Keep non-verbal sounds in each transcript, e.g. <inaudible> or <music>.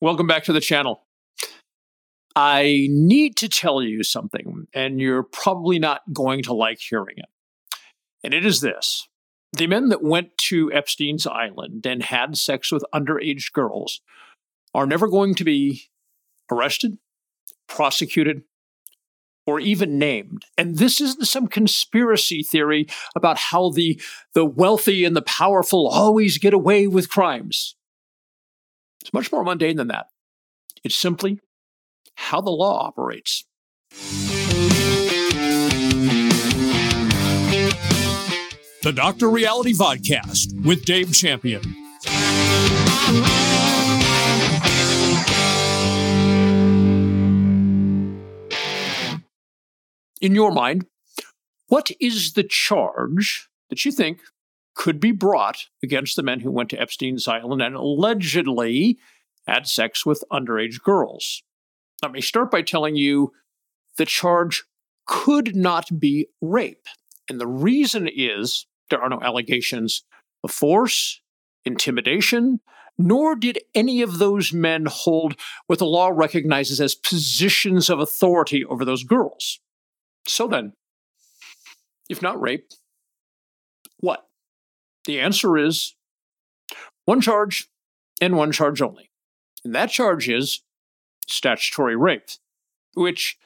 Welcome back to the channel. I need to tell you something, and you're probably not going to like hearing it. And it is this the men that went to Epstein's Island and had sex with underage girls are never going to be arrested, prosecuted, or even named. And this isn't some conspiracy theory about how the, the wealthy and the powerful always get away with crimes. It's much more mundane than that. It's simply how the law operates. The Dr. Reality Vodcast with Dave Champion. In your mind, what is the charge that you think could be brought against the men who went to Epstein's Island and allegedly had sex with underage girls? Let me start by telling you the charge could not be rape. And the reason is there are no allegations of force, intimidation, nor did any of those men hold what the law recognizes as positions of authority over those girls. So then, if not rape, what? The answer is one charge and one charge only. And that charge is statutory rape, which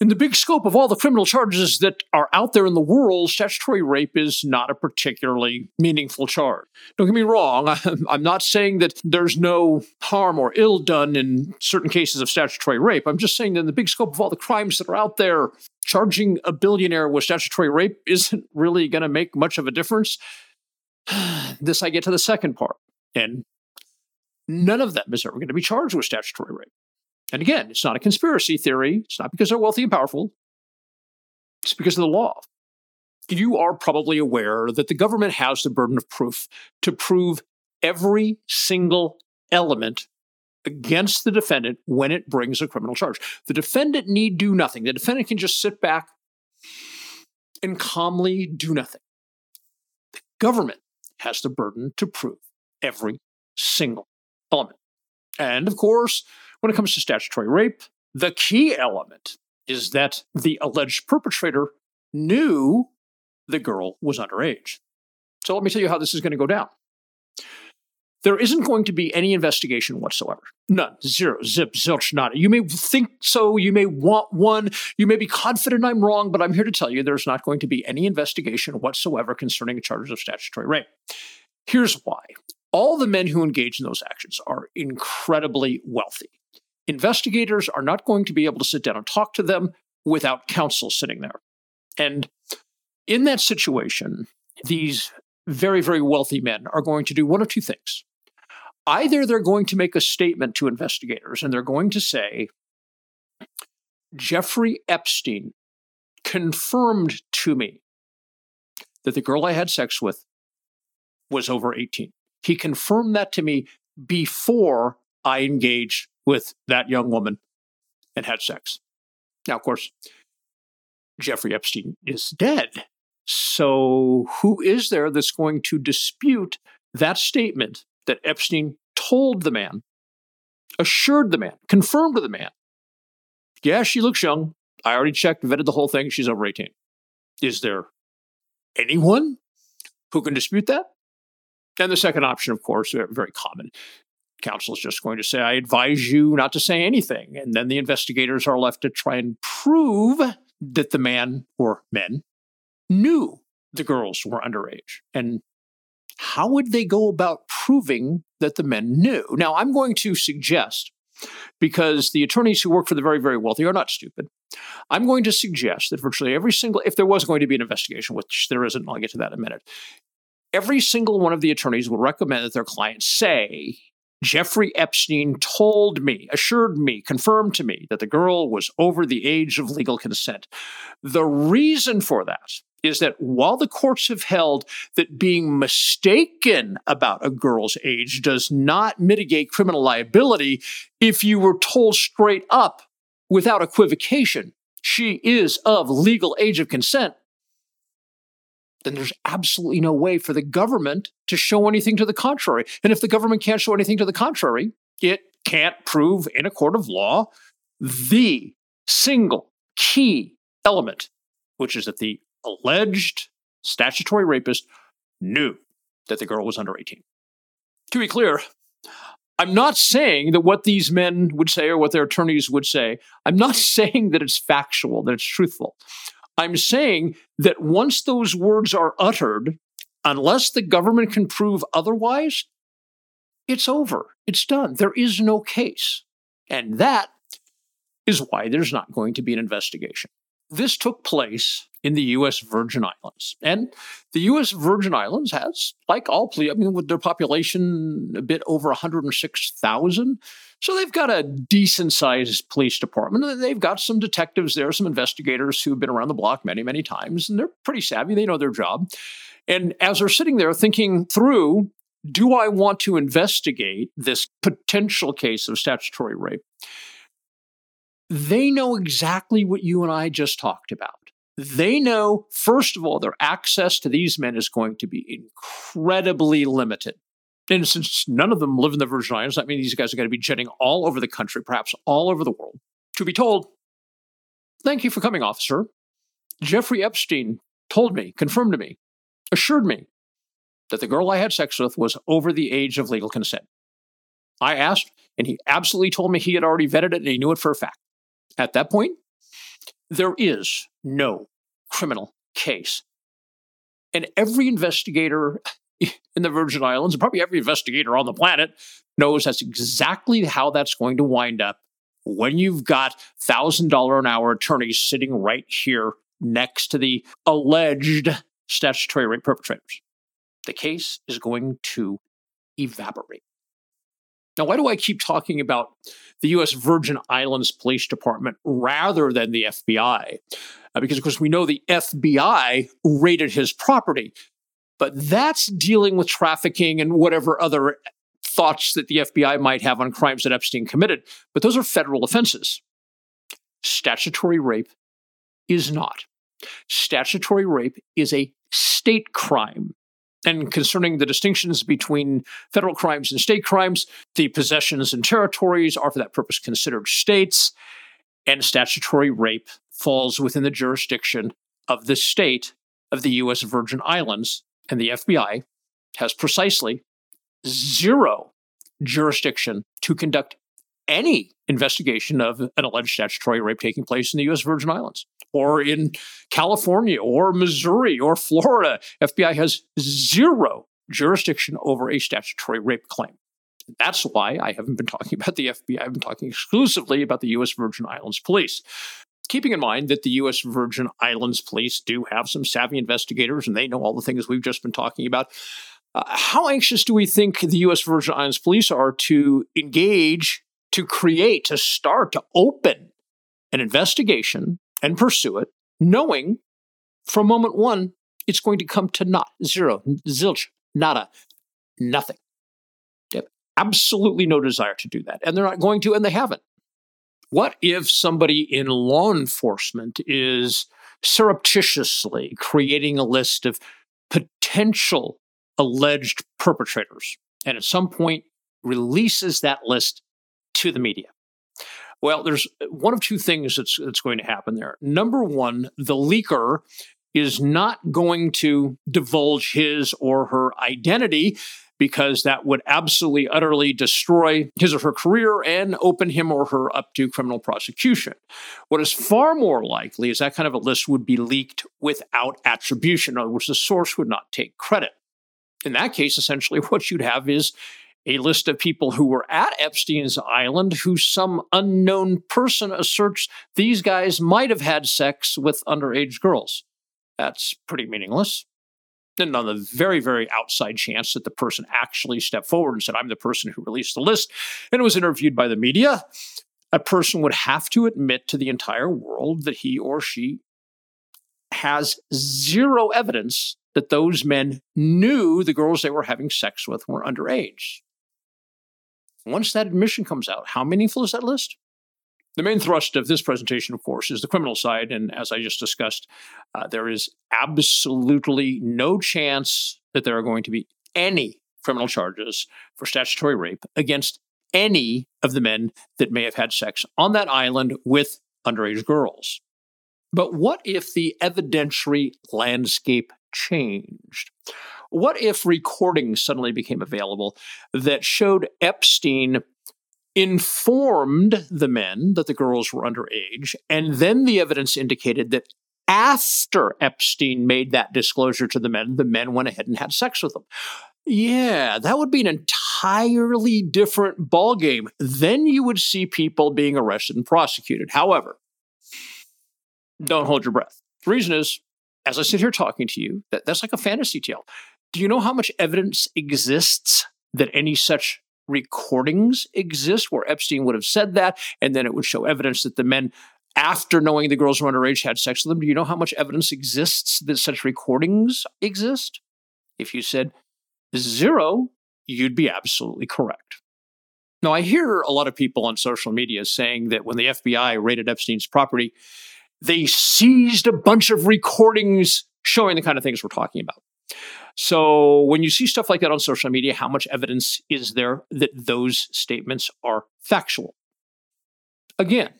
in the big scope of all the criminal charges that are out there in the world, statutory rape is not a particularly meaningful charge. Don't get me wrong, <laughs> I'm not saying that there's no harm or ill done in certain cases of statutory rape. I'm just saying that in the big scope of all the crimes that are out there, charging a billionaire with statutory rape isn't really going to make much of a difference. <sighs> this I get to the second part. And none of them is ever going to be charged with statutory rape. And again, it's not a conspiracy theory. It's not because they're wealthy and powerful. It's because of the law. You are probably aware that the government has the burden of proof to prove every single element against the defendant when it brings a criminal charge. The defendant need do nothing. The defendant can just sit back and calmly do nothing. The government has the burden to prove every single element. And of course, when it comes to statutory rape, the key element is that the alleged perpetrator knew the girl was underage. So let me tell you how this is going to go down. There isn't going to be any investigation whatsoever. None. Zero. Zip. Zilch. Nada. You may think so. You may want one. You may be confident I'm wrong, but I'm here to tell you there's not going to be any investigation whatsoever concerning charges of statutory rape. Here's why. All the men who engage in those actions are incredibly wealthy investigators are not going to be able to sit down and talk to them without counsel sitting there. And in that situation, these very, very wealthy men are going to do one of two things. Either they're going to make a statement to investigators and they're going to say, Jeffrey Epstein confirmed to me that the girl I had sex with was over 18. He confirmed that to me before I engaged with that young woman and had sex. Now, of course, Jeffrey Epstein is dead. So, who is there that's going to dispute that statement that Epstein told the man, assured the man, confirmed to the man? Yeah, she looks young. I already checked, vetted the whole thing. She's over 18. Is there anyone who can dispute that? And the second option, of course, very common, counsel is just going to say, I advise you not to say anything. And then the investigators are left to try and prove that the man or men knew the girls were underage. And how would they go about proving that the men knew? Now, I'm going to suggest, because the attorneys who work for the very, very wealthy are not stupid, I'm going to suggest that virtually every single, if there was going to be an investigation, which there isn't, I'll get to that in a minute, every single one of the attorneys will recommend that their clients say Jeffrey Epstein told me, assured me, confirmed to me that the girl was over the age of legal consent. The reason for that is that while the courts have held that being mistaken about a girl's age does not mitigate criminal liability, if you were told straight up without equivocation, she is of legal age of consent, then there's absolutely no way for the government to show anything to the contrary. And if the government can't show anything to the contrary, it can't prove in a court of law the single key element, which is that the alleged statutory rapist knew that the girl was under 18. To be clear, I'm not saying that what these men would say or what their attorneys would say, I'm not <laughs> saying that it's factual, that it's truthful. I'm saying that once those words are uttered, unless the government can prove otherwise, it's over. It's done. There is no case. And that is why there's not going to be an investigation. This took place in the U.S. Virgin Islands. And the U.S. Virgin Islands has, like all I mean, with their population a bit over 106,000, so they've got a decent sized police department. They've got some detectives there, some investigators who've been around the block many, many times, and they're pretty savvy. They know their job. And as they're sitting there thinking through, do I want to investigate this potential case of statutory rape? They know exactly what you and I just talked about. They know, first of all, their access to these men is going to be incredibly limited. And since none of them live in the Virgin Islands, that means these guys are going to be jetting all over the country, perhaps all over the world, to be told, Thank you for coming, officer. Jeffrey Epstein told me, confirmed to me, assured me that the girl I had sex with was over the age of legal consent. I asked, and he absolutely told me he had already vetted it and he knew it for a fact. At that point, there is no criminal case. And every investigator in the Virgin Islands, and probably every investigator on the planet, knows that's exactly how that's going to wind up when you've got $1,000 an hour attorneys sitting right here next to the alleged statutory rape perpetrators. The case is going to evaporate. Now, why do I keep talking about the U.S. Virgin Islands Police Department rather than the FBI? Uh, because, of course, we know the FBI raided his property, but that's dealing with trafficking and whatever other thoughts that the FBI might have on crimes that Epstein committed. But those are federal offenses. Statutory rape is not. Statutory rape is a state crime. And concerning the distinctions between federal crimes and state crimes, the possessions and territories are for that purpose considered states, and statutory rape falls within the jurisdiction of the state of the U.S. Virgin Islands, and the FBI has precisely zero jurisdiction to conduct any investigation of an alleged statutory rape taking place in the U.S. Virgin Islands or in California or Missouri or Florida. FBI has zero jurisdiction over a statutory rape claim. That's why I haven't been talking about the FBI. I've been talking exclusively about the U.S. Virgin Islands Police. Keeping in mind that the U.S. Virgin Islands Police do have some savvy investigators and they know all the things we've just been talking about. Uh, how anxious do we think the U.S. Virgin Islands Police are to engage to create, to start, to open an investigation and pursue it, knowing from moment one it's going to come to naught, zero, zilch, nada, nothing. They have absolutely no desire to do that. And they're not going to, and they haven't. What if somebody in law enforcement is surreptitiously creating a list of potential alleged perpetrators and at some point releases that list to the media? Well, there's uh, one of two things that's, that's going to happen there. Number one, the leaker is not going to divulge his or her identity because that would absolutely, utterly destroy his or her career and open him or her up to criminal prosecution. What is far more likely is that kind of a list would be leaked without attribution. In other words, the source would not take credit. In that case, essentially, <laughs> what you'd have is a list of people who were at Epstein's island who some unknown person asserts these guys might have had sex with underage girls. That's pretty meaningless. And on the very, very outside chance that the person actually stepped forward and said, I'm the person who released the list and was interviewed by the media, a person would have to admit to the entire world that he or she has zero evidence that those men knew the girls they were having sex with were underage. Once that admission comes out, how meaningful is that list? The main thrust of this presentation, of course, is the criminal side. And as I just discussed, uh, there is absolutely no chance that there are going to be any criminal charges for statutory rape against any of the men that may have had sex on that island with underage girls. But what if the evidentiary landscape changed? What if recordings suddenly became available that showed Epstein informed the men that the girls were underage, and then the evidence indicated that after Epstein made that disclosure to the men, the men went ahead and had sex with them. Yeah, that would be an entirely different ballgame. Then you would see people being arrested and prosecuted. However, don't hold your breath. The reason is, as I sit here talking to you, that, that's like a fantasy tale. Do you know how much evidence exists that any such recordings exist where Epstein would have said that, and then it would show evidence that the men, after knowing the girls were underage, had sex with them? Do you know how much evidence exists that such recordings exist? If you said zero, you'd be absolutely correct. Now, I hear a lot of people on social media saying that when the FBI raided Epstein's property, they seized a bunch of recordings showing the kind of things we're talking about. So when you see stuff like that on social media, how much evidence is there that those statements are factual? Again,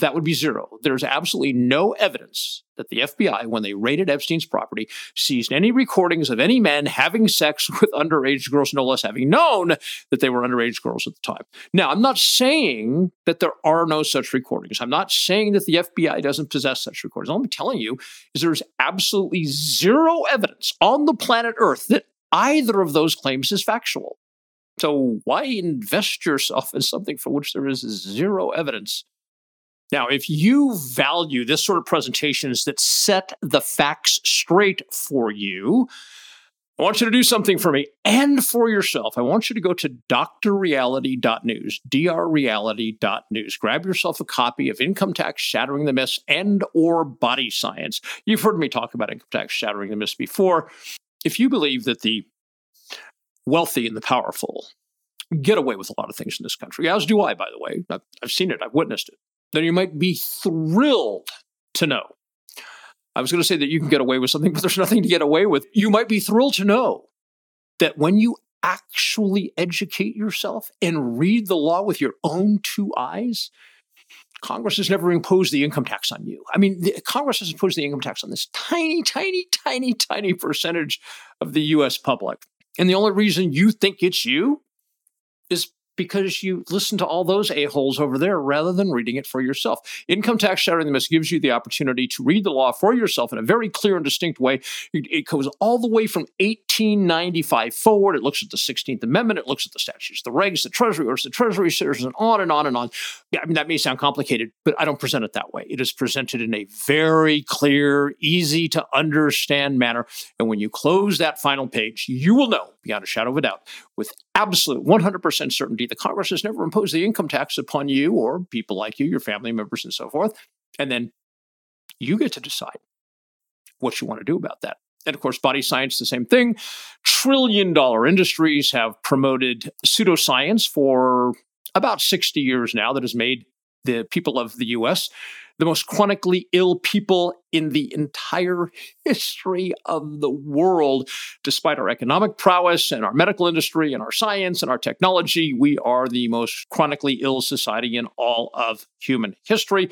that would be zero. There's absolutely no evidence that the FBI, when they raided Epstein's property, seized any recordings of any men having sex with underage girls, no less having known that they were underage girls at the time. Now, I'm not saying that there are no such recordings. I'm not saying that the FBI doesn't possess such recordings. All I'm telling you is there's absolutely zero evidence on the planet Earth that either of those claims is factual. So why invest yourself in something for which there is zero evidence? Now, if you value this sort of presentations that set the facts straight for you, I want you to do something for me and for yourself. I want you to go to drreality.news, drreality.news. Grab yourself a copy of Income Tax Shattering the Myths and or Body Science. You've heard me talk about Income Tax Shattering the Myths before. If you believe that the wealthy and the powerful get away with a lot of things in this country, as do I, by the way. I've, I've seen it, I've witnessed it then you might be thrilled to know. I was going to say that you can get away with something, but there's nothing to get away with. You might be thrilled to know that when you actually educate yourself and read the law with your own two eyes, Congress has never imposed the income tax on you. I mean, the, Congress has imposed the income tax on this tiny, tiny, tiny, tiny percentage of the US public. And the only reason you think it's you is because you listen to all those a-holes over there rather than reading it for yourself. Income tax shattering the myths gives you the opportunity to read the law for yourself in a very clear and distinct way. It goes all the way from 1895 forward. It looks at the 16th Amendment. It looks at the statutes, the regs, the Treasury orders, the Treasury shares, and on and on and on. Yeah, I mean, that may sound complicated, but I don't present it that way. It is presented in a very clear, easy to understand manner. And when you close that final page, you will know beyond a shadow of a doubt with absolute 100% certainty the Congress has never imposed the income tax upon you or people like you, your family members, and so forth. And then you get to decide what you want to do about that. And of course, body science, the same thing. Trillion dollar industries have promoted pseudoscience for about 60 years now that has made the people of the US the most chronically ill people in the entire history of the world. Despite our economic prowess and our medical industry and our science and our technology, we are the most chronically ill society in all of human history.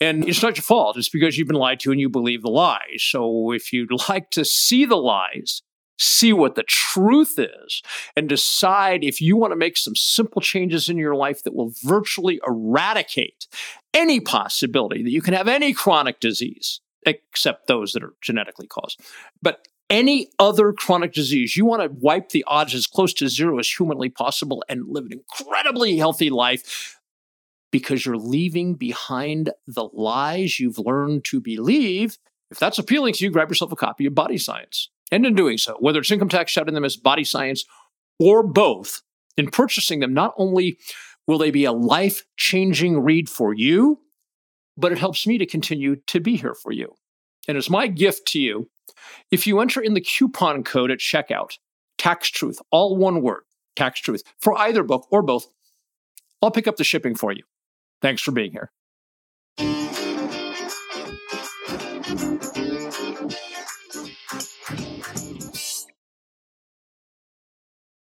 And it's not your fault. It's because you've been lied to and you believe the lies. So if you'd <laughs> like to see the lies, see what the truth is, and decide if you want to make some simple changes in your life that will virtually eradicate any possibility that you can have any chronic disease, except those that are genetically caused. But any other chronic disease, you want to wipe the odds as close to zero as humanly possible and live an incredibly healthy life because you're leaving behind the lies you've learned to believe. If that's appealing to you, grab yourself a copy of Body Science. And in doing so, whether it's income tax Shattering the Myths body science or both, in purchasing them, not only will they be a life changing read for you, but it helps me to continue to be here for you. And it's my gift to you if you enter in the coupon code at checkout, Tax Truth, all one word, Tax Truth, for either book or both, I'll pick up the shipping for you. Thanks for being here.